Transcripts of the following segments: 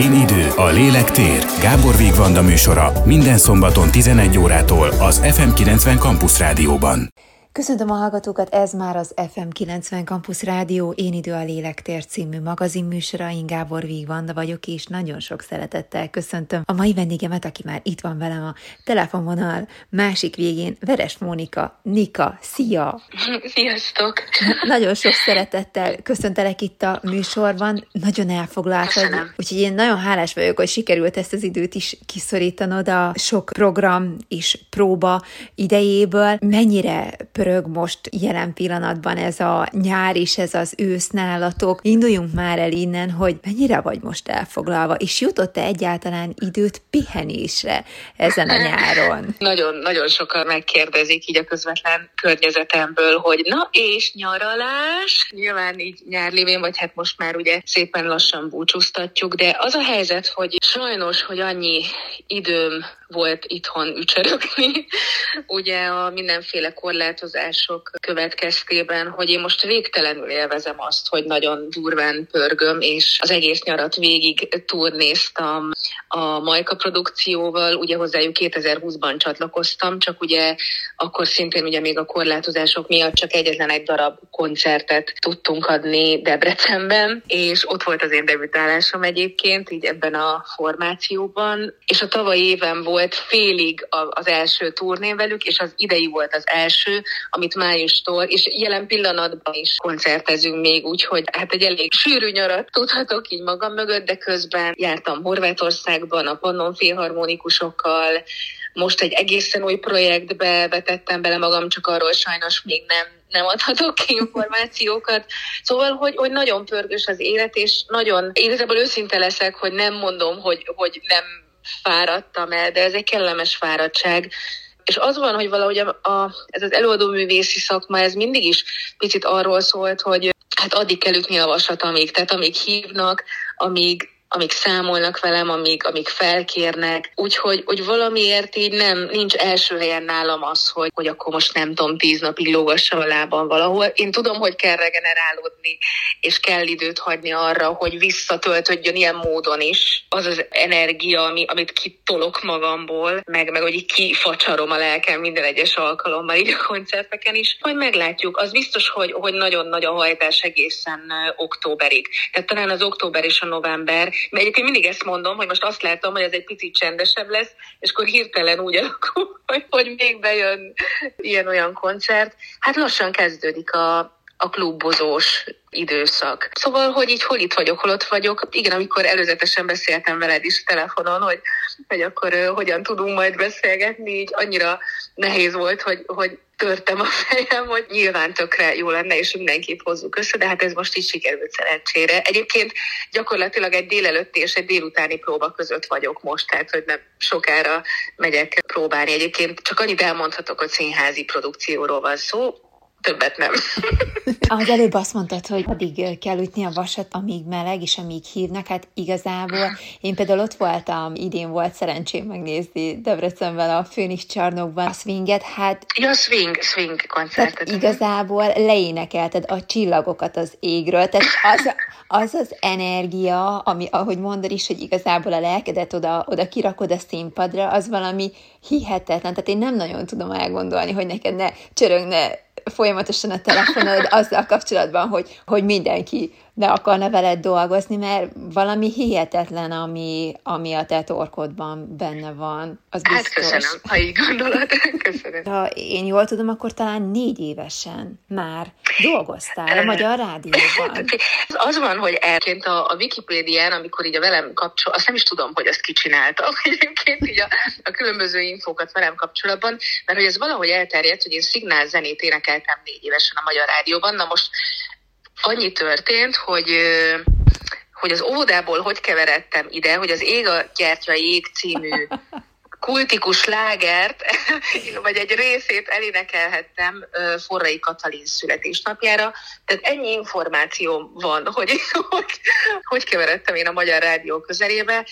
Én idő, a lélek tér. Gábor Vigvanda műsora minden szombaton 11 órától az FM90 Campus Rádióban. Köszöntöm a hallgatókat, ez már az FM 90 Campus Rádió Én idő a lélektér című magazin műsora, én Gábor Vigvanda vagyok, és nagyon sok szeretettel köszöntöm a mai vendégemet, aki már itt van velem a telefonvonal másik végén, Veres Mónika, Nika, szia! Sziasztok! Nagyon sok szeretettel köszöntelek itt a műsorban, nagyon elfoglalt vagy, úgyhogy én nagyon hálás vagyok, hogy sikerült ezt az időt is kiszorítanod a sok program és próba idejéből. Mennyire pörög most jelen pillanatban ez a nyár és ez az ősz nálatok. Induljunk már el innen, hogy mennyire vagy most elfoglalva, és jutott-e egyáltalán időt pihenésre ezen a nyáron? nagyon, nagyon sokan megkérdezik így a közvetlen környezetemből, hogy na és nyaralás? Nyilván így nyárlévén, vagy hát most már ugye szépen lassan búcsúztatjuk, de az a helyzet, hogy sajnos, hogy annyi időm volt itthon ücsörögni, ugye a mindenféle korlátozások következtében, hogy én most végtelenül élvezem azt, hogy nagyon durván pörgöm, és az egész nyarat végig turnéztam a Majka produkcióval, ugye hozzájuk 2020-ban csatlakoztam, csak ugye akkor szintén ugye még a korlátozások miatt csak egyetlen egy darab koncertet tudtunk adni Debrecenben, és ott volt az én debütálásom egyébként, így ebben a formációban, és a tavalyi éven volt volt félig az első turnén velük, és az idei volt az első, amit májustól, és jelen pillanatban is koncertezünk még, úgyhogy hát egy elég sűrű nyarat tudhatok így magam mögött, de közben jártam Horvátországban a Pannon filharmonikusokkal, most egy egészen új projektbe vetettem bele magam, csak arról sajnos még nem nem adhatok ki információkat. Szóval, hogy, hogy nagyon pörgős az élet, és nagyon, igazából őszinte leszek, hogy nem mondom, hogy, hogy nem fáradtam el, de ez egy kellemes fáradtság. És az van, hogy valahogy a, a, ez az előadó művészi szakma, ez mindig is picit arról szólt, hogy hát addig kell ütni a vasat, amíg, tehát amíg hívnak, amíg, amíg számolnak velem, amíg, amíg felkérnek. Úgyhogy hogy valamiért így nem, nincs első helyen nálam az, hogy, hogy akkor most nem tudom, tíz napig lógassam a lábam valahol. Én tudom, hogy kell regenerálódni, és kell időt hagyni arra, hogy visszatöltödjön ilyen módon is az az energia, ami, amit kitolok magamból, meg, meg hogy így kifacsarom a lelkem minden egyes alkalommal, így a koncerteken is. Majd meglátjuk. Az biztos, hogy, hogy nagyon nagy a hajtás egészen októberig. Tehát talán az október és a november mert egyébként mindig ezt mondom, hogy most azt látom, hogy ez egy picit csendesebb lesz, és akkor hirtelen úgy alakul, hogy, hogy még bejön ilyen-olyan koncert. Hát lassan kezdődik a, a klubozós időszak. Szóval, hogy így hol itt vagyok, hol ott vagyok. Igen, amikor előzetesen beszéltem veled is telefonon, hogy, hogy akkor uh, hogyan tudunk majd beszélgetni, így annyira nehéz volt, hogy, hogy törtem a fejem, hogy nyilván tökre jó lenne, és mindenképp hozzuk össze, de hát ez most is sikerült szerencsére. Egyébként gyakorlatilag egy délelőtti és egy délutáni próba között vagyok most, tehát hogy nem sokára megyek próbálni. Egyébként csak annyit elmondhatok, hogy színházi produkcióról van szó, többet nem. Az előbb azt mondtad, hogy addig kell ütni a vasat, amíg meleg, és amíg hívnak, hát igazából én például ott voltam, idén volt szerencsém megnézni Debrecenben a Főnix csarnokban a swinget, hát... Ja, swing, swing koncertet. igazából leénekelted a csillagokat az égről, tehát az, az az energia, ami, ahogy mondod is, hogy igazából a lelkedet oda, oda kirakod a színpadra, az valami hihetetlen, tehát én nem nagyon tudom elgondolni, hogy neked ne csörögne folyamatosan a telefonod azzal kapcsolatban, hogy, hogy mindenki ne akarna veled dolgozni, mert valami hihetetlen, ami, ami a te torkodban benne van. Az hát köszönöm, ha így gondolod. Köszönöm. Ha én jól tudom, akkor talán négy évesen már dolgoztál a Magyar Rádióban. Az van, hogy elként a, a Wikipédián, amikor így a velem kapcsol, azt nem is tudom, hogy azt kicsináltam, egyébként így a, a különböző infókat velem kapcsolatban, mert hogy ez valahogy elterjedt, hogy én szignál zenét énekeltem négy évesen a Magyar Rádióban, na most annyi történt, hogy hogy az óvodából hogy keveredtem ide, hogy az Ég a gyertya ég című kultikus lágert, vagy egy részét elénekelhettem Forrai Katalin születésnapjára. Tehát ennyi információ van, hogy, hogy hogy keveredtem én a Magyar Rádió közelébe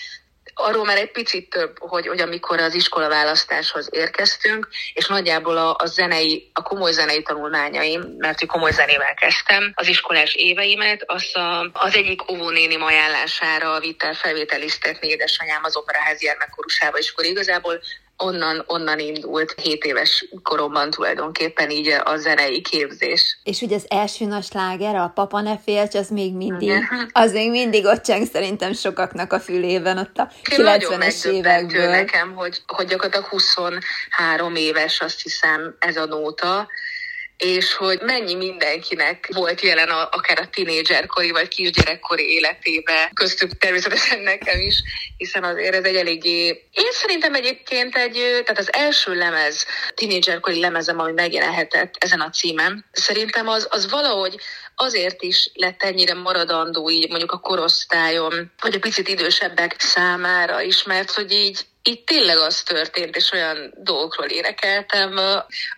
arról már egy picit több, hogy, hogy amikor az iskolaválasztáshoz érkeztünk, és nagyjából a, a zenei, a komoly zenei tanulmányaim, mert komoly zenével kezdtem, az iskolás éveimet, azt a, az egyik óvónéni ajánlására vitt el felvételiztetni édesanyám az operaház gyermekkorusába, és akkor igazából onnan, onnan indult 7 éves koromban tulajdonképpen így a zenei képzés. És ugye az első nagy sláger, a Papa ne félts, az még mindig, az még mindig ott cseng szerintem sokaknak a fülében ott a 90-es évekből. nekem, hogy, hogy gyakorlatilag 23 éves, azt hiszem, ez a nóta, és hogy mennyi mindenkinek volt jelen a, akár a tinédzserkori vagy kisgyerekkori életébe, köztük természetesen nekem is, hiszen azért ez egy eléggé... Én szerintem egyébként egy, tehát az első lemez, tinédzserkori lemezem, ami megjelenhetett ezen a címen, szerintem az, az valahogy azért is lett ennyire maradandó így mondjuk a korosztályom, vagy a picit idősebbek számára is, mert hogy így itt tényleg az történt, és olyan dolgokról énekeltem,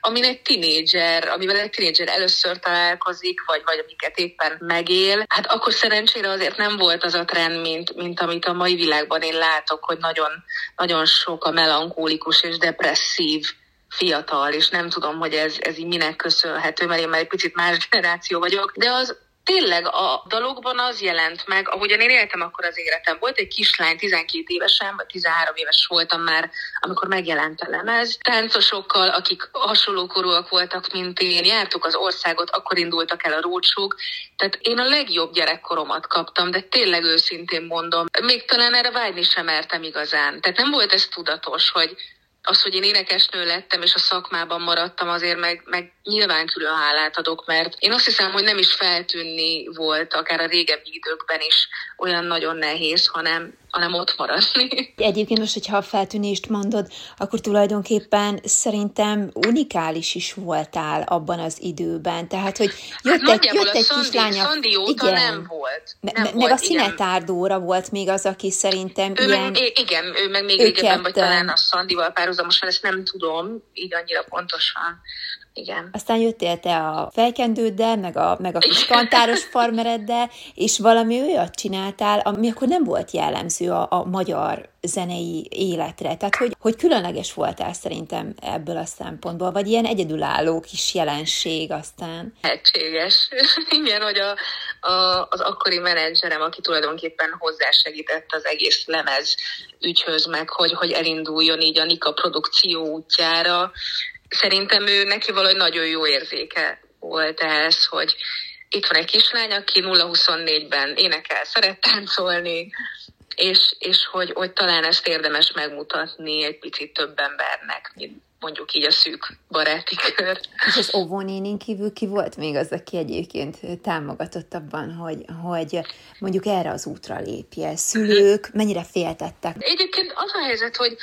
amin egy tinédzser, amivel egy tinédzser először találkozik, vagy, vagy amiket éppen megél. Hát akkor szerencsére azért nem volt az a trend, mint, mint amit a mai világban én látok, hogy nagyon, nagyon sok a melankólikus és depresszív fiatal, és nem tudom, hogy ez, ez így minek köszönhető, mert én már egy picit más generáció vagyok, de az tényleg a dalokban az jelent meg, ahogyan én éltem akkor az életem. Volt egy kislány, 12 évesen, vagy 13 éves voltam már, amikor megjelent a lemez. Táncosokkal, akik hasonló korúak voltak, mint én, jártuk az országot, akkor indultak el a rócsók. Tehát én a legjobb gyerekkoromat kaptam, de tényleg őszintén mondom, még talán erre vágyni sem mertem igazán. Tehát nem volt ez tudatos, hogy az, hogy én énekesnő lettem, és a szakmában maradtam, azért meg, meg nyilván külön hálát adok, mert én azt hiszem, hogy nem is feltűnni volt, akár a régebbi időkben is olyan nagyon nehéz, hanem, hanem ott maradni. Egyébként most, hogyha a feltűnést mondod, akkor tulajdonképpen szerintem unikális is voltál abban az időben. Tehát, hogy jött hát egy, jött egy kislány. Szandi óta igen, nem volt. Nem me, volt, meg a Szinetárdóra volt még az, aki szerintem ő ilyen... Meg, igen, ő meg még régebben, vagy talán a Szandival párhuzamosan, ezt nem tudom így annyira pontosan igen. Aztán jöttél te a fejkendőddel, meg a, meg a kis kantáros farmereddel, és valami olyat csináltál, ami akkor nem volt jellemző a, a magyar zenei életre. Tehát, hogy, hogy különleges voltál szerintem ebből a szempontból, vagy ilyen egyedülálló kis jelenség aztán. Lehetséges. Igen, hogy a, a, az akkori menedzserem, aki tulajdonképpen hozzásegített az egész lemez ügyhöz, meg hogy, hogy elinduljon így a Nika produkció útjára, szerintem ő neki valahogy nagyon jó érzéke volt ez, hogy itt van egy kislány, aki 0-24-ben énekel, szeret táncolni, és, és hogy, hogy talán ezt érdemes megmutatni egy picit több embernek, mint mondjuk így a szűk baráti kör. És az óvónénin kívül ki volt még az, aki egyébként támogatott abban, hogy, hogy mondjuk erre az útra lépje? Szülők mennyire féltettek? Egyébként az a helyzet, hogy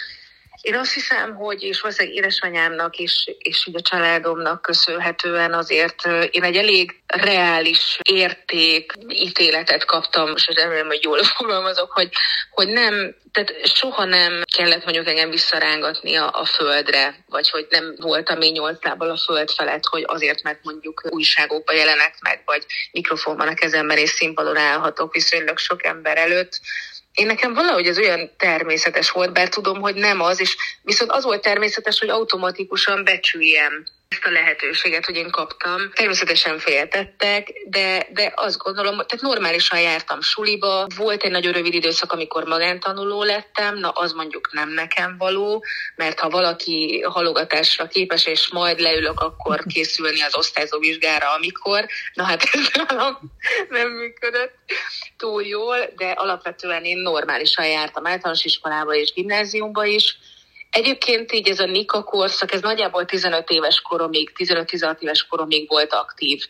én azt hiszem, hogy és valószínűleg édesanyámnak is, és így a családomnak köszönhetően azért én egy elég reális érték ítéletet kaptam, és remélem, hogy jól fogalmazok, hogy, hogy nem, tehát soha nem kellett mondjuk engem visszarángatni a, a földre, vagy hogy nem voltam én nyolc a föld felett, hogy azért, mert mondjuk újságokban jelenek meg, vagy mikrofonban a kezemben és színpadon állhatok viszonylag sok ember előtt, én nekem valahogy ez olyan természetes volt, bár tudom, hogy nem az, és viszont az volt természetes, hogy automatikusan becsüljem ezt a lehetőséget, hogy én kaptam. Természetesen féltettek, de, de azt gondolom, tehát normálisan jártam suliba. Volt egy nagyon rövid időszak, amikor magántanuló lettem, na az mondjuk nem nekem való, mert ha valaki halogatásra képes, és majd leülök, akkor készülni az osztályzó vizsgára, amikor, na hát ez nem működött túl jól, de alapvetően én normálisan jártam általános iskolába és gimnáziumba is, Egyébként így ez a Nika korszak, ez nagyjából 15 éves koromig, 15-16 éves koromig volt aktív.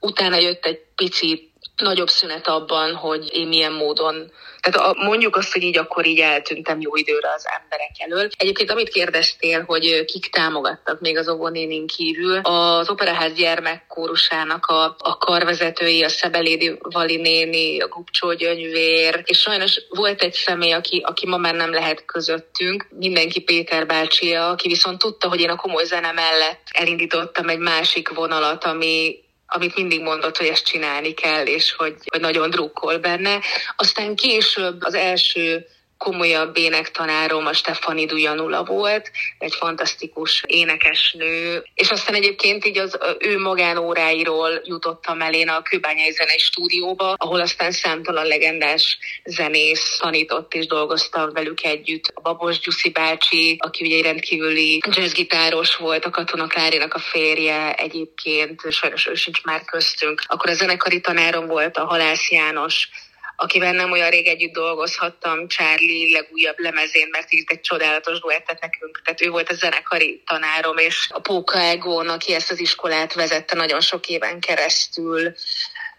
Utána jött egy pici nagyobb szünet abban, hogy én milyen módon tehát a, mondjuk azt, hogy így akkor így eltűntem jó időre az emberek elől. Egyébként amit kérdeztél, hogy kik támogattak még az óvónénin kívül, az Operaház gyermekkórusának a, a karvezetői, a Szebelédi Vali néni, a Gupcsó Gyöngyvér, és sajnos volt egy személy, aki, aki ma már nem lehet közöttünk, mindenki Péter bácsia, aki viszont tudta, hogy én a komoly zene mellett elindítottam egy másik vonalat, ami amit mindig mondott, hogy ezt csinálni kell, és hogy, hogy nagyon drukkol benne. Aztán később az első komolyabb énektanárom a Stefani Dujanula volt, egy fantasztikus énekesnő, és aztán egyébként így az ő magánóráiról jutottam el én a Kőbányai Zenei Stúdióba, ahol aztán számtalan legendás zenész tanított és dolgoztam velük együtt. A Babos Gyuszi bácsi, aki ugye egy rendkívüli jazzgitáros volt, a Katona Klárinak a férje egyébként, sajnos ő sincs már köztünk. Akkor a zenekari tanárom volt a Halász János, akivel nem olyan rég együtt dolgozhattam, Charlie legújabb lemezén, mert írt egy csodálatos duettet nekünk. Tehát ő volt a zenekari tanárom, és a Póka Egon, aki ezt az iskolát vezette nagyon sok éven keresztül.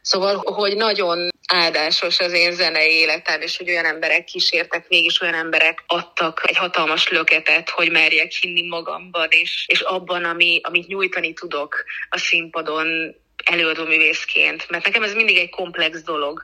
Szóval, hogy nagyon áldásos az én zenei életem, és hogy olyan emberek kísértek végig, és olyan emberek adtak egy hatalmas löketet, hogy merjek hinni magamban, és, és abban, ami, amit nyújtani tudok a színpadon előadó művészként. Mert nekem ez mindig egy komplex dolog.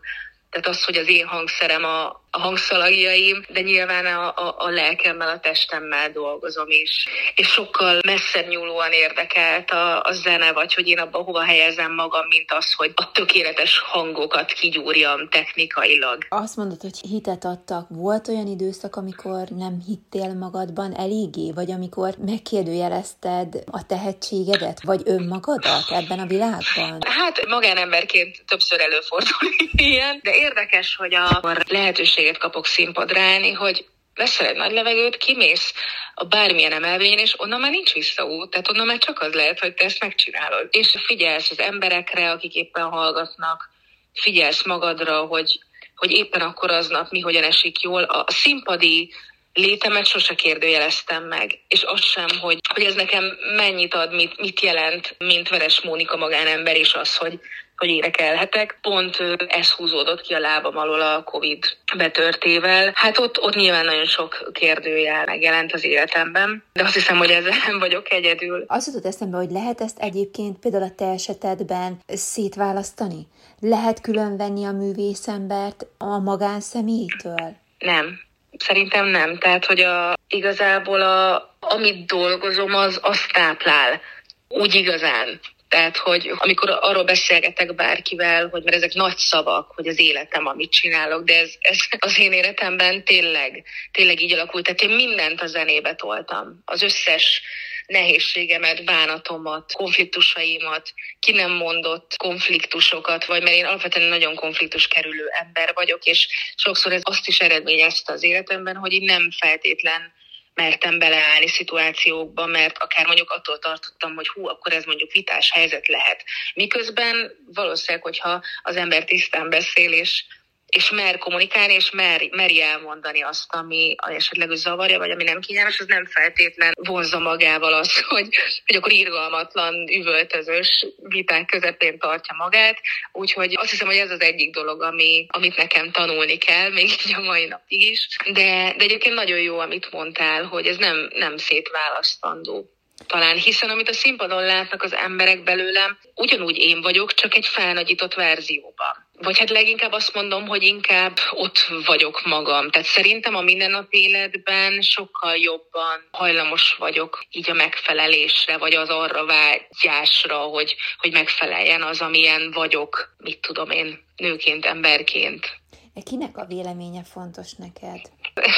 Tehát az, hogy az én hangszerem a, a hangszalagjaim, de nyilván a, a, a lelkemmel, a testemmel dolgozom is. És sokkal messzebb nyúlóan érdekelt a, a zene, vagy hogy én abba hova helyezem magam, mint az, hogy a tökéletes hangokat kigyúrjam technikailag. Azt mondod, hogy hitet adtak. Volt olyan időszak, amikor nem hittél magadban eléggé, vagy amikor megkérdőjelezted a tehetségedet, vagy önmagadat ebben a világban? Hát magánemberként többször előfordul ilyen, de érdekes, hogy a lehetőség lehetőséget kapok színpadra állni, hogy veszel egy nagy levegőt, kimész a bármilyen emelvényen, és onnan már nincs visszaút, tehát onnan már csak az lehet, hogy te ezt megcsinálod. És figyelsz az emberekre, akik éppen hallgatnak, figyelsz magadra, hogy, hogy éppen akkor aznap mi hogyan esik jól. A színpadi létemet sose kérdőjeleztem meg, és az sem, hogy, hogy ez nekem mennyit ad, mit, mit jelent, mint Veres Mónika magánember, és az, hogy hogy énekelhetek. Pont ez húzódott ki a lábam alól a Covid betörtével. Hát ott, ott nyilván nagyon sok kérdőjel megjelent az életemben, de azt hiszem, hogy ezzel nem vagyok egyedül. Azt jutott eszembe, hogy lehet ezt egyébként például a te esetedben szétválasztani? Lehet különvenni a művészembert a magánszemélytől? Nem. Szerintem nem. Tehát, hogy a, igazából a, amit dolgozom, az azt táplál. Úgy igazán. Tehát, hogy amikor arról beszélgetek bárkivel, hogy mert ezek nagy szavak, hogy az életem, amit csinálok, de ez, ez az én életemben tényleg, tényleg így alakult. Tehát én mindent a zenébe toltam. Az összes nehézségemet, bánatomat, konfliktusaimat, ki nem mondott konfliktusokat, vagy mert én alapvetően nagyon konfliktus kerülő ember vagyok, és sokszor ez azt is eredményezte az életemben, hogy így nem feltétlen mertem beleállni szituációkba, mert akár mondjuk attól tartottam, hogy hú, akkor ez mondjuk vitás helyzet lehet. Miközben valószínűleg, hogyha az ember tisztán beszél, és és mer kommunikálni, és mer, meri elmondani azt, ami esetleg ő zavarja, vagy ami nem kényelmes, az nem feltétlen vonza magával azt, hogy, hogy akkor irgalmatlan, üvöltözős viták közepén tartja magát. Úgyhogy azt hiszem, hogy ez az egyik dolog, ami, amit nekem tanulni kell, még így a mai napig is. De, de egyébként nagyon jó, amit mondtál, hogy ez nem, nem szétválasztandó talán, hiszen amit a színpadon látnak az emberek belőlem, ugyanúgy én vagyok, csak egy felnagyított verzióban. Vagy hát leginkább azt mondom, hogy inkább ott vagyok magam. Tehát szerintem a mindennapi életben sokkal jobban hajlamos vagyok így a megfelelésre, vagy az arra vágyásra, hogy, hogy megfeleljen az, amilyen vagyok, mit tudom én, nőként, emberként. Kinek a véleménye fontos neked?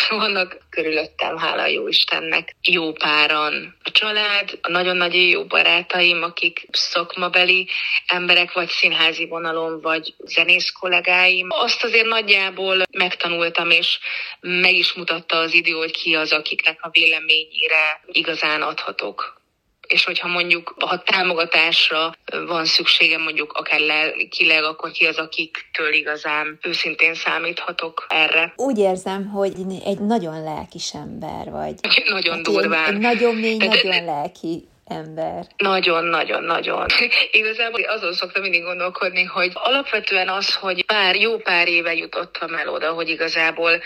Vannak körülöttem, hála jó Istennek, jó páran. A család, a nagyon nagy jó barátaim, akik szakmabeli emberek, vagy színházi vonalon, vagy zenész kollégáim. Azt azért nagyjából megtanultam, és meg is mutatta az idő, hogy ki az, akiknek a véleményére igazán adhatok és hogyha mondjuk ha támogatásra van szükségem mondjuk akár lelkileg, akkor ki az, akiktől igazán őszintén számíthatok erre. Úgy érzem, hogy egy nagyon lelkis ember vagy. Nagyon hát durván. Egy nagyon mély, de, nagyon lelki ember. Nagyon, nagyon, nagyon. Igazából azon szoktam mindig gondolkodni, hogy alapvetően az, hogy pár, jó pár éve jutottam el oda, hogy igazából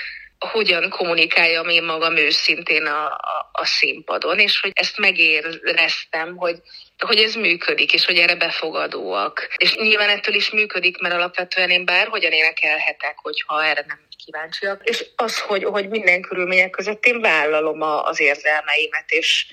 hogyan kommunikáljam én magam őszintén a, a, a színpadon, és hogy ezt megéreztem, hogy hogy ez működik, és hogy erre befogadóak. És nyilván ettől is működik, mert alapvetően én bárhogyan énekelhetek, hogyha erre nem kíváncsiak. És az, hogy, hogy minden körülmények között én vállalom a, az érzelmeimet, és,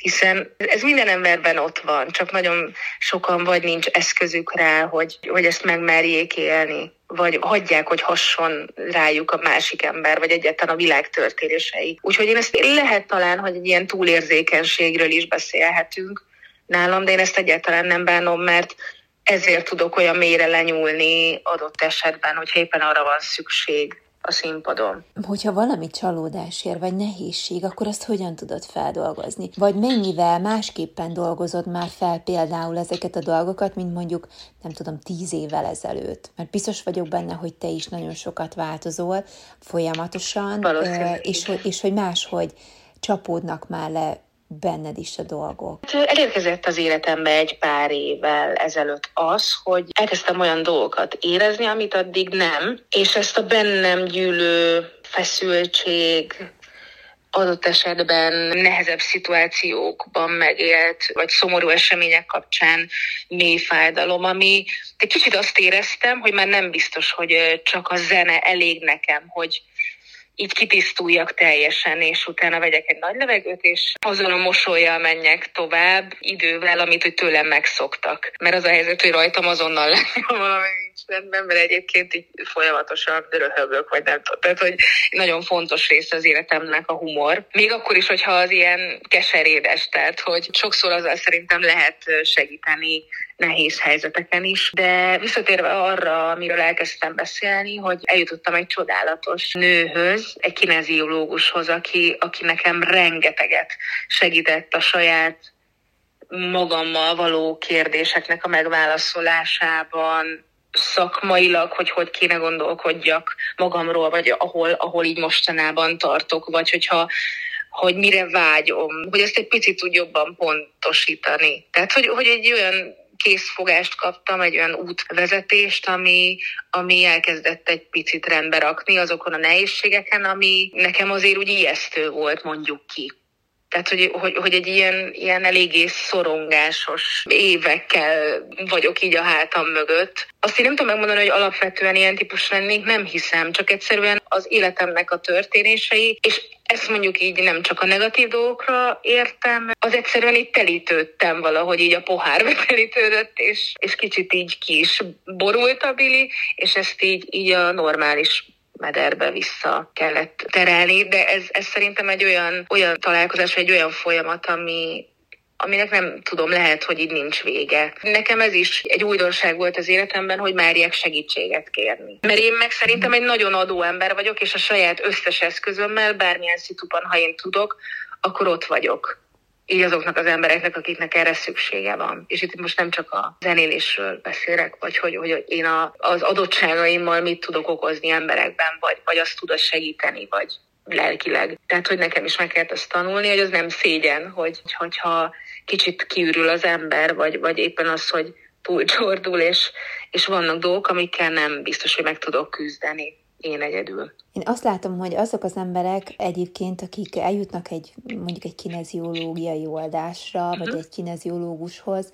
hiszen ez minden emberben ott van, csak nagyon sokan vagy nincs eszközük rá, hogy, hogy ezt megmerjék élni, vagy hagyják, hogy hasson rájuk a másik ember, vagy egyáltalán a világ történései. Úgyhogy én ezt lehet talán, hogy egy ilyen túlérzékenységről is beszélhetünk nálam, de én ezt egyáltalán nem bánom, mert ezért tudok olyan mélyre lenyúlni adott esetben, hogyha éppen arra van szükség a színpadon. Hogyha valami csalódás ér, vagy nehézség, akkor azt hogyan tudod feldolgozni? Vagy mennyivel másképpen dolgozod már fel például ezeket a dolgokat, mint mondjuk, nem tudom, tíz évvel ezelőtt? Mert biztos vagyok benne, hogy te is nagyon sokat változol folyamatosan, és, és, és hogy máshogy csapódnak már le benned is a dolgok? Hát, elérkezett az életembe egy pár évvel ezelőtt az, hogy elkezdtem olyan dolgokat érezni, amit addig nem, és ezt a bennem gyűlő feszültség, adott esetben nehezebb szituációkban megélt, vagy szomorú események kapcsán mély fájdalom, ami egy kicsit azt éreztem, hogy már nem biztos, hogy csak a zene elég nekem, hogy így kitisztuljak teljesen, és utána vegyek egy nagy levegőt, és azon a mosolyjal menjek tovább idővel, amit hogy tőlem megszoktak. Mert az a helyzet, hogy rajtam azonnal valami nincs rendben, mert egyébként így folyamatosan röhögök, vagy nem tudom. Tehát, hogy nagyon fontos része az életemnek a humor. Még akkor is, hogyha az ilyen keserédes, tehát, hogy sokszor azzal szerintem lehet segíteni nehéz helyzeteken is. De visszatérve arra, amiről elkezdtem beszélni, hogy eljutottam egy csodálatos nőhöz, egy kineziológushoz, aki, aki nekem rengeteget segített a saját magammal való kérdéseknek a megválaszolásában, szakmailag, hogy hogy kéne gondolkodjak magamról, vagy ahol, ahol így mostanában tartok, vagy hogyha hogy mire vágyom, hogy ezt egy picit tud jobban pontosítani. Tehát, hogy, hogy egy olyan készfogást kaptam, egy olyan útvezetést, ami, ami elkezdett egy picit rendbe rakni azokon a nehézségeken, ami nekem azért úgy ijesztő volt, mondjuk ki. Tehát, hogy, hogy, hogy egy ilyen, ilyen eléggé szorongásos évekkel vagyok így a hátam mögött. Azt én nem tudom megmondani, hogy alapvetően ilyen típus lennék, nem hiszem, csak egyszerűen az életemnek a történései, és ezt mondjuk így nem csak a negatív dolgokra értem, az egyszerűen itt telítődtem valahogy így a pohárba telítődött, és, és kicsit így ki is borult a Billy, és ezt így, így a normális mederbe vissza kellett terelni, de ez, ez szerintem egy olyan, olyan találkozás, vagy egy olyan folyamat, ami, aminek nem tudom, lehet, hogy így nincs vége. Nekem ez is egy újdonság volt az életemben, hogy márják segítséget kérni. Mert én meg szerintem egy nagyon adó ember vagyok, és a saját összes eszközömmel, bármilyen szituban, ha én tudok, akkor ott vagyok így azoknak az embereknek, akiknek erre szüksége van. És itt most nem csak a zenélésről beszélek, vagy hogy, hogy én a, az adottságaimmal mit tudok okozni emberekben, vagy, vagy azt tudod segíteni, vagy lelkileg. Tehát, hogy nekem is meg kellett ezt tanulni, hogy az nem szégyen, hogy, hogyha kicsit kiürül az ember, vagy, vagy éppen az, hogy túlcsordul, és, és vannak dolgok, amikkel nem biztos, hogy meg tudok küzdeni én egyedül. Én azt látom, hogy azok az emberek egyébként, akik eljutnak egy mondjuk egy kineziológiai oldásra, uh-huh. vagy mhm. egy kineziológushoz,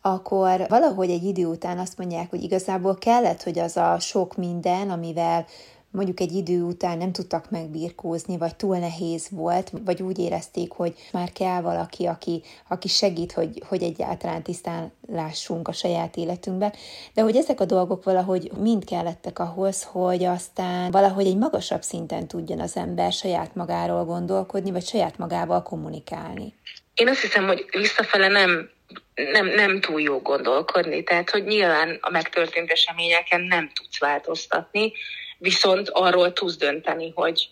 akkor valahogy egy idő után azt mondják, hogy igazából kellett, hogy az a sok minden, amivel mondjuk egy idő után nem tudtak megbírkózni, vagy túl nehéz volt, vagy úgy érezték, hogy már kell valaki, aki, aki segít, hogy, hogy egyáltalán tisztán lássunk a saját életünkben, de hogy ezek a dolgok valahogy mind kellettek ahhoz, hogy aztán valahogy egy magasabb szinten tudjon az ember saját magáról gondolkodni, vagy saját magával kommunikálni. Én azt hiszem, hogy visszafele nem nem, nem túl jó gondolkodni. Tehát, hogy nyilván a megtörtént eseményeken nem tudsz változtatni, viszont arról tudsz dönteni, hogy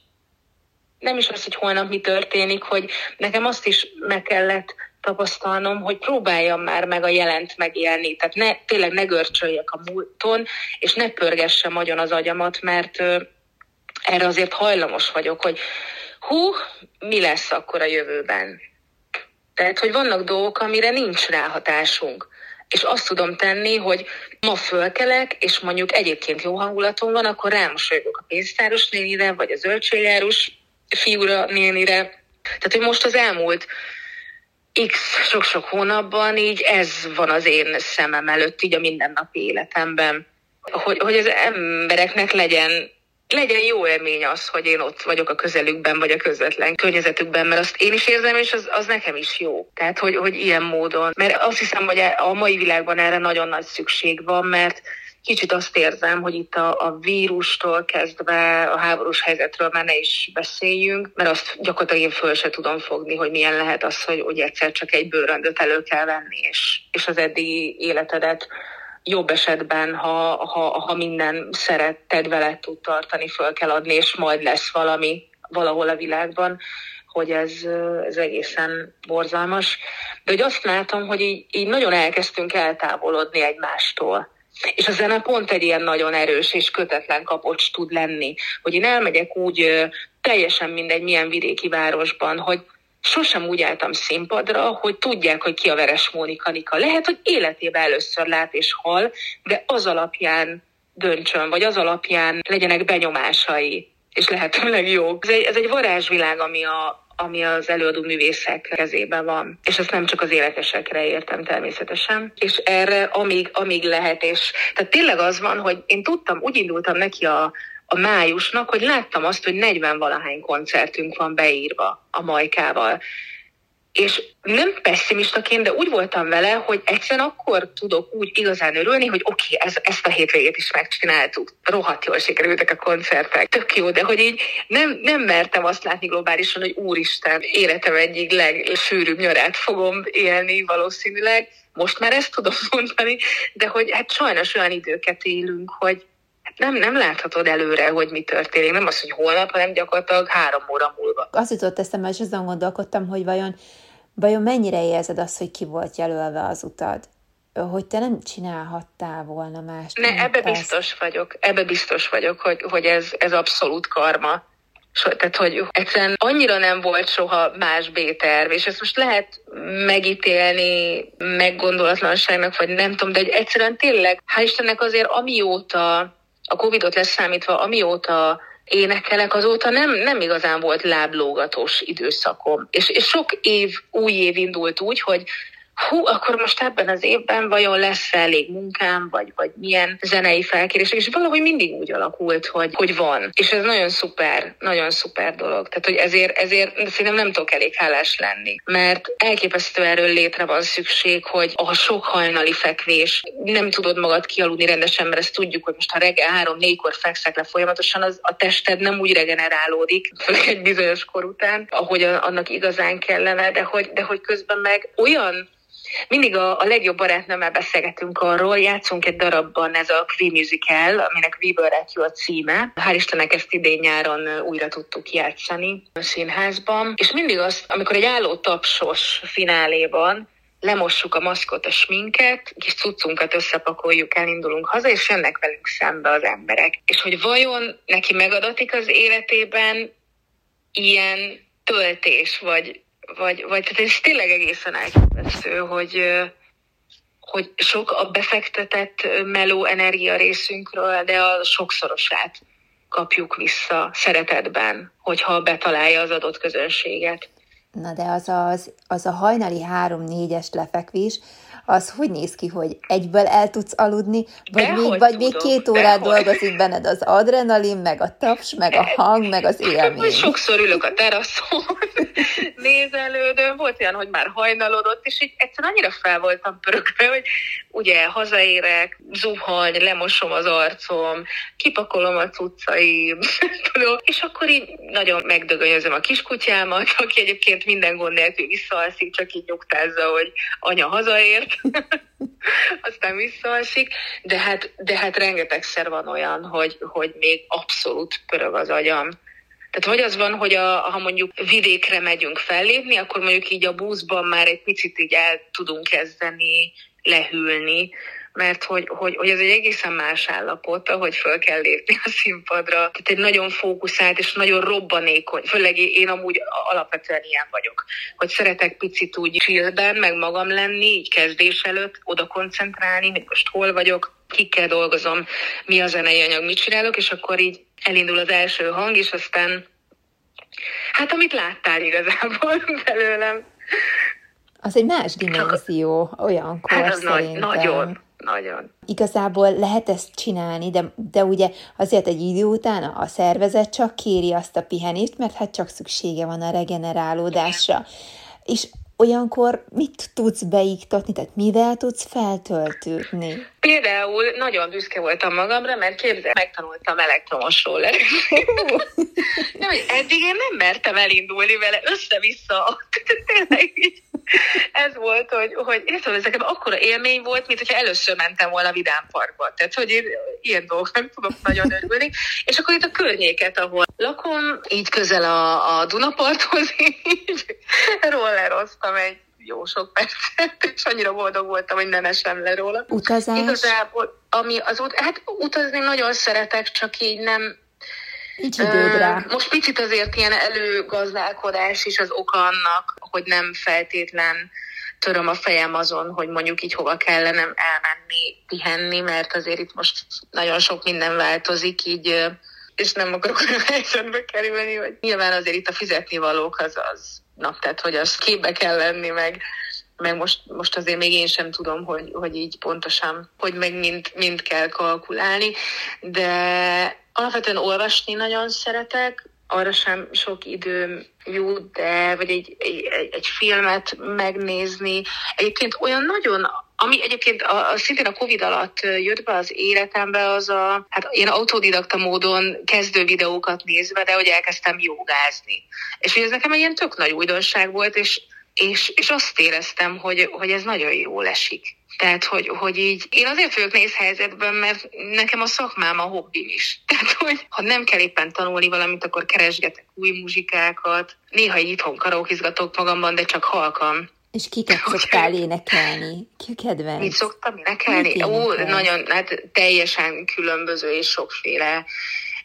nem is az, hogy holnap mi történik, hogy nekem azt is meg kellett tapasztalnom, hogy próbáljam már meg a jelent megélni. Tehát ne, tényleg ne görcsöljek a múlton, és ne pörgessem agyon az agyamat, mert ö, erre azért hajlamos vagyok, hogy hú, mi lesz akkor a jövőben. Tehát, hogy vannak dolgok, amire nincs ráhatásunk és azt tudom tenni, hogy ma fölkelek, és mondjuk egyébként jó hangulatom van, akkor rámosolygok a pénztáros nénire, vagy a zöldségjárus fiúra nénire. Tehát, hogy most az elmúlt x sok-sok hónapban így ez van az én szemem előtt, így a mindennapi életemben. Hogy, hogy az embereknek legyen legyen jó élmény az, hogy én ott vagyok a közelükben, vagy a közvetlen környezetükben, mert azt én is érzem, és az, az nekem is jó. Tehát, hogy, hogy ilyen módon. Mert azt hiszem, hogy a mai világban erre nagyon nagy szükség van, mert kicsit azt érzem, hogy itt a, a vírustól kezdve a háborús helyzetről már ne is beszéljünk, mert azt gyakorlatilag én föl se tudom fogni, hogy milyen lehet az, hogy, hogy egyszer csak egy bőröndöt elő kell venni, és, és az eddigi életedet jobb esetben, ha, ha, ha minden szeretted veled tud tartani, föl kell adni, és majd lesz valami valahol a világban, hogy ez, ez egészen borzalmas. De hogy azt látom, hogy így, így nagyon elkezdtünk eltávolodni egymástól. És a zene pont egy ilyen nagyon erős és kötetlen kapocs tud lenni, hogy én elmegyek úgy teljesen mindegy milyen vidéki városban, hogy sosem úgy álltam színpadra, hogy tudják, hogy ki a Veres Mónika Nika. Lehet, hogy életében először lát és hal, de az alapján döntsön, vagy az alapján legyenek benyomásai, és lehetőleg jók. Ez egy, ez egy varázsvilág, ami a, ami az előadó művészek kezében van. És ezt nem csak az életesekre értem természetesen. És erre amíg, amíg lehet, és tehát tényleg az van, hogy én tudtam, úgy indultam neki a, a májusnak, hogy láttam azt, hogy 40 valahány koncertünk van beírva a Majkával. És nem pessimistaként, de úgy voltam vele, hogy egyszerűen akkor tudok úgy igazán örülni, hogy oké, okay, ez, ezt a hétvégét is megcsináltuk. Rohadt jól sikerültek a koncertek. Tök jó, de hogy így nem, nem mertem azt látni globálisan, hogy úristen, életem egyik legsűrűbb nyarát fogom élni valószínűleg. Most már ezt tudom mondani, de hogy hát sajnos olyan időket élünk, hogy nem, nem láthatod előre, hogy mi történik. Nem az, hogy holnap, hanem gyakorlatilag három óra múlva. Azt jutott eszembe, és azon gondolkodtam, hogy vajon, vajon mennyire érzed azt, hogy ki volt jelölve az utad? hogy te nem csinálhattál volna más. Ne, ebbe ezt. biztos vagyok. Ebbe biztos vagyok, hogy, hogy ez, ez abszolút karma. So, tehát, hogy egyszerűen annyira nem volt soha más B-terv, és ezt most lehet megítélni meggondolatlanságnak, vagy nem tudom, de hogy egyszerűen tényleg, hál' Istennek azért amióta a Covidot leszámítva, amióta énekelek, azóta nem, nem igazán volt láblógatós időszakom. És, és sok év, új év indult úgy, hogy hú, akkor most ebben az évben vajon lesz elég munkám, vagy, vagy milyen zenei felkérések, és valahogy mindig úgy alakult, hogy, hogy van. És ez nagyon szuper, nagyon szuper dolog. Tehát, hogy ezért, ezért szerintem nem tudok elég hálás lenni, mert elképesztő erről létre van szükség, hogy a sok hajnali fekvés, nem tudod magad kialudni rendesen, mert ezt tudjuk, hogy most ha reggel három-négykor fekszek le folyamatosan, az a tested nem úgy regenerálódik, főleg egy bizonyos kor után, ahogy annak igazán kellene, de hogy, de hogy közben meg olyan mindig a, a legjobb barátnőmmel beszélgetünk arról, játszunk egy darabban, ez a Queen Musical, aminek Weaver a címe. Hál' Istennek ezt idén nyáron újra tudtuk játszani a színházban. És mindig azt, amikor egy álló tapsos fináléban lemossuk a maszkot, a sminket, kis cuccunkat összepakoljuk, elindulunk haza, és jönnek velünk szembe az emberek. És hogy vajon neki megadatik az életében ilyen töltés, vagy vagy, vagy tehát ez tényleg egészen elképesztő, hogy, hogy sok a befektetett meló energia részünkről, de a sokszorosát kapjuk vissza szeretetben, hogyha betalálja az adott közönséget. Na de az, az, az a hajnali három-négyes lefekvés, az hogy néz ki, hogy egyből el tudsz aludni, vagy, még, vagy még két órát dolgozik benned az adrenalin, meg a taps, meg a hang, meg az élmény. Sokszor ülök a teraszon, nézelődöm, volt olyan, hogy már hajnalodott, és így egyszerűen annyira fel voltam pörögve, hogy ugye hazaérek, zuhany, lemosom az arcom, kipakolom a cuccaim, és akkor így nagyon megdögönyözöm a kiskutyámat, aki egyébként minden gond nélkül visszaalszik, csak így nyugtázza, hogy anya hazaért, aztán visszaesik, de hát, de hát rengetegszer van olyan, hogy, hogy még abszolút pörög az agyam. Tehát vagy az van, hogy a, ha mondjuk vidékre megyünk fellépni, akkor mondjuk így a buszban már egy picit így el tudunk kezdeni lehűlni, mert hogy, hogy, hogy ez egy egészen más állapot, ahogy föl kell lépni a színpadra. Tehát egy nagyon fókuszált és nagyon robbanékony, főleg én amúgy alapvetően ilyen vagyok, hogy szeretek picit úgy chillben, meg magam lenni, így kezdés előtt, oda koncentrálni, hogy most hol vagyok, kikkel dolgozom, mi a zenei anyag, mit csinálok, és akkor így elindul az első hang, és aztán hát amit láttál igazából belőlem. Az egy más dimenzió olyankor hát az szerintem. Nagy, nagyon, nagyon. Igazából lehet ezt csinálni, de, de ugye azért egy idő után a szervezet csak kéri azt a pihenést, mert hát csak szüksége van a regenerálódásra. És olyankor mit tudsz beiktatni, tehát mivel tudsz feltöltődni? Például nagyon büszke voltam magamra, mert képzel, megtanultam elektromosról lenni. nem, hogy eddig én nem mertem elindulni vele össze-vissza. Tényleg ez volt, hogy, hogy én tudom, ez nekem akkora élmény volt, mint hogyha először mentem volna Vidám Parkba. Tehát, hogy én ilyen dolgok nem tudok nagyon örülni. És akkor itt a környéket, ahol lakom, így közel a, a Dunaparthoz, így rolleroztam egy jó sok percet, és annyira boldog voltam, hogy nem esem le róla. Utazás? Igazából, ami az út, hát utazni nagyon szeretek, csak így nem, Nincs időd rá. most picit azért ilyen előgazdálkodás is az oka annak, hogy nem feltétlen töröm a fejem azon, hogy mondjuk így hova kellene elmenni, pihenni, mert azért itt most nagyon sok minden változik, így és nem akarok olyan helyzetbe kerülni, hogy nyilván azért itt a fizetni valók az az, na, tehát hogy az képbe kell lenni, meg, meg most, most azért még én sem tudom, hogy, hogy így pontosan, hogy meg mind, mind kell kalkulálni, de alapvetően olvasni nagyon szeretek, arra sem sok időm jut, de vagy egy, egy, egy filmet megnézni. Egyébként olyan nagyon, ami egyébként a, a, szintén a Covid alatt jött be az életembe, az a, hát én autodidakta módon kezdő videókat nézve, de hogy elkezdtem jogázni. És hogy ez nekem egy ilyen tök nagy újdonság volt, és, és, és azt éreztem, hogy, hogy ez nagyon jól esik. Tehát, hogy, hogy így, én azért vagyok néz helyzetben, mert nekem a szakmám a hobbim is. Tehát, hogy ha nem kell éppen tanulni valamit, akkor keresgetek új muzsikákat. Néha így itthon karókizgatok magamban, de csak halkam. És kiket szoktál énekelni? Ki kedvenc? Mit szoktam énekelni? Ó, nagyon, hát teljesen különböző és sokféle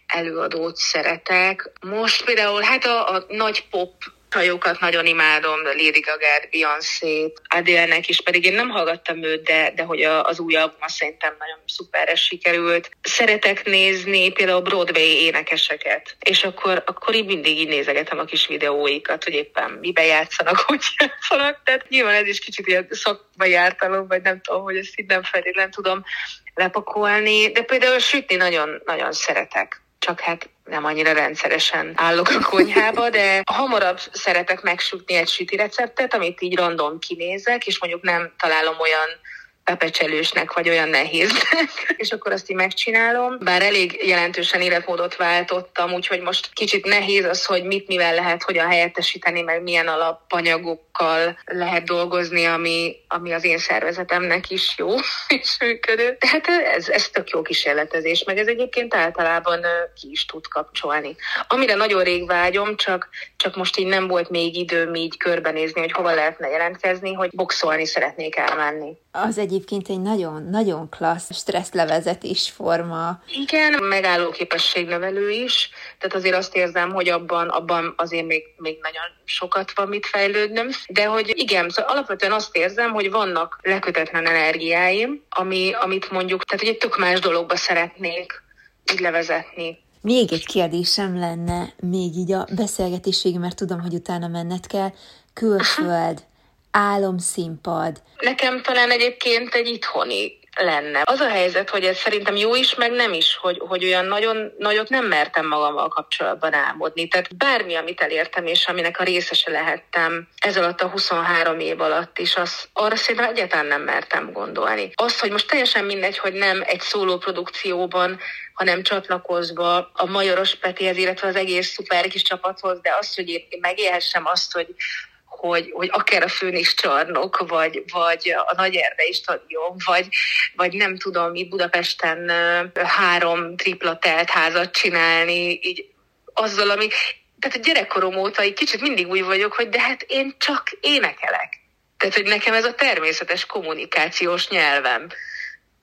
előadót szeretek. Most például hát a, a nagy pop hajókat nagyon imádom, Lady Gaga-t, Beyoncé-t, Adele-nek is, pedig én nem hallgattam őt, de, de hogy a, az új album szerintem nagyon szuperre sikerült. Szeretek nézni például Broadway énekeseket, és akkor, akkor így mindig így nézegetem a kis videóikat, hogy éppen mibe játszanak, hogy játszanak, tehát nyilván ez is kicsit ilyen szakmai ártalom, vagy nem tudom, hogy ezt így nem feltétlenül tudom lepakolni, de például sütni nagyon, nagyon szeretek csak hát nem annyira rendszeresen állok a konyhába, de hamarabb szeretek megsütni egy süti receptet, amit így random kinézek, és mondjuk nem találom olyan pepecselősnek, vagy olyan nehéznek, és akkor azt így megcsinálom. Bár elég jelentősen életmódot váltottam, úgyhogy most kicsit nehéz az, hogy mit mivel lehet hogyan helyettesíteni, meg milyen alapanyagokkal lehet dolgozni, ami, ami az én szervezetemnek is jó és működő. Tehát ez, ez tök jó kísérletezés, meg ez egyébként általában ki is tud kapcsolni. Amire nagyon rég vágyom, csak, csak most így nem volt még időm így körbenézni, hogy hova lehetne jelentkezni, hogy boxolni szeretnék elmenni. Az egyébként egy nagyon-nagyon klassz stresszlevezetés forma. Igen, megálló képességnövelő is, tehát azért azt érzem, hogy abban, abban azért még, még nagyon sokat van mit fejlődnöm, de hogy igen, szóval alapvetően azt érzem, hogy vannak lekötetlen energiáim, ami, amit mondjuk, tehát hogy egy tök más dologba szeretnék így levezetni. Még egy kérdésem lenne, még így a beszélgetésig, mert tudom, hogy utána menned kell. Külföld, álomszínpad. Nekem talán egyébként egy itthoni lenne. Az a helyzet, hogy ez szerintem jó is, meg nem is, hogy, hogy olyan nagyon nagyot nem mertem magammal kapcsolatban álmodni. Tehát bármi, amit elértem, és aminek a részese lehettem ez alatt a 23 év alatt is, az, arra szerintem egyáltalán nem mertem gondolni. Az, hogy most teljesen mindegy, hogy nem egy szóló produkcióban, hanem csatlakozva a Majoros Petihez, illetve az egész szuper kis csapathoz, de az, hogy én megélhessem azt, hogy hogy, hogy akár a Főnix csarnok, vagy, vagy a Nagy Erdei stadion, vagy, vagy nem tudom, itt Budapesten három tripla telt házat csinálni, így azzal, ami... Tehát a gyerekkorom óta egy kicsit mindig úgy vagyok, hogy de hát én csak énekelek. Tehát, hogy nekem ez a természetes kommunikációs nyelvem.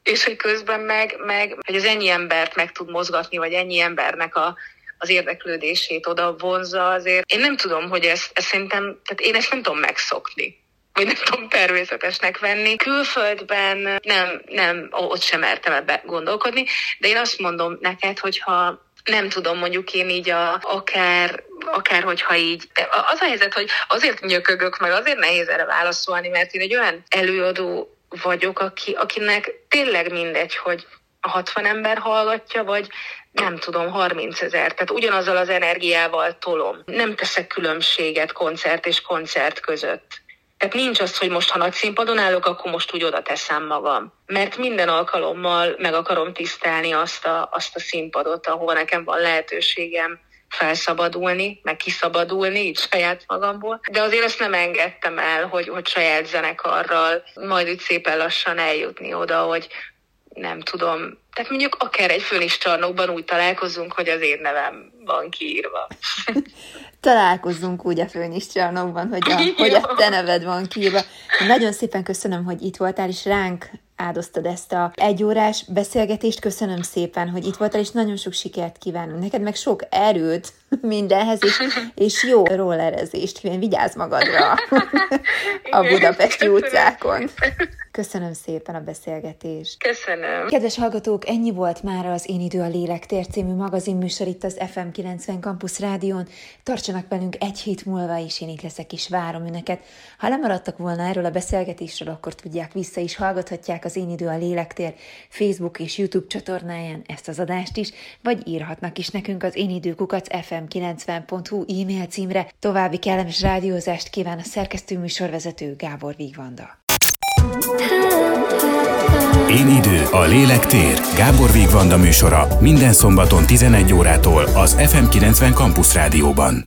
És hogy közben meg, meg hogy az ennyi embert meg tud mozgatni, vagy ennyi embernek a, az érdeklődését oda vonza azért. Én nem tudom, hogy ezt, ezt szerintem, tehát én ezt nem tudom megszokni vagy nem tudom természetesnek venni. Külföldben nem, nem, ott sem mertem ebbe gondolkodni, de én azt mondom neked, hogyha nem tudom, mondjuk én így a, akár, akár hogyha így, az a helyzet, hogy azért nyökögök, meg azért nehéz erre válaszolni, mert én egy olyan előadó vagyok, aki, akinek tényleg mindegy, hogy 60 ember hallgatja, vagy nem tudom, 30 ezer. Tehát ugyanazzal az energiával tolom. Nem teszek különbséget koncert és koncert között. Tehát nincs az, hogy most, ha nagy színpadon állok, akkor most úgy oda teszem magam. Mert minden alkalommal meg akarom tisztelni azt a, azt a színpadot, ahol nekem van lehetőségem felszabadulni, meg kiszabadulni így saját magamból. De azért ezt nem engedtem el, hogy, hogy saját zenekarral majd úgy szépen lassan eljutni oda, hogy nem tudom, tehát mondjuk akár egy főnis csarnokban úgy találkozunk, hogy az én nevem van kiírva. Találkozzunk úgy a főnis csarnokban, hogy a, hogy a te neved van kiírva. Nagyon szépen köszönöm, hogy itt voltál, és ránk áldoztad ezt a egyórás beszélgetést. Köszönöm szépen, hogy itt voltál, és nagyon sok sikert kívánunk. Neked meg sok erőt mindenhez, és, és jó rollerezést. Vigyázz magadra a budapesti utcákon. Köszönöm szépen a beszélgetést. Köszönöm. Kedves hallgatók, ennyi volt már az Én idő a lélektér című magazinműsor itt az FM 90 Campus Rádión. Tartsanak velünk egy hét múlva is, én itt leszek és várom önöket. Ha lemaradtak volna erről a beszélgetésről, akkor tudják, vissza is hallgathatják az Én idő a lélektér Facebook és YouTube csatornáján ezt az adást is, vagy írhatnak is nekünk az én időkukat fm90.hu e-mail címre. További kellemes rádiózást kíván a szerkesztő műsorvezető Gábor Vigvanda. Én idő, a lélek tér. Gábor Vigvanda műsora minden szombaton 11 órától az FM90 Campus Rádióban.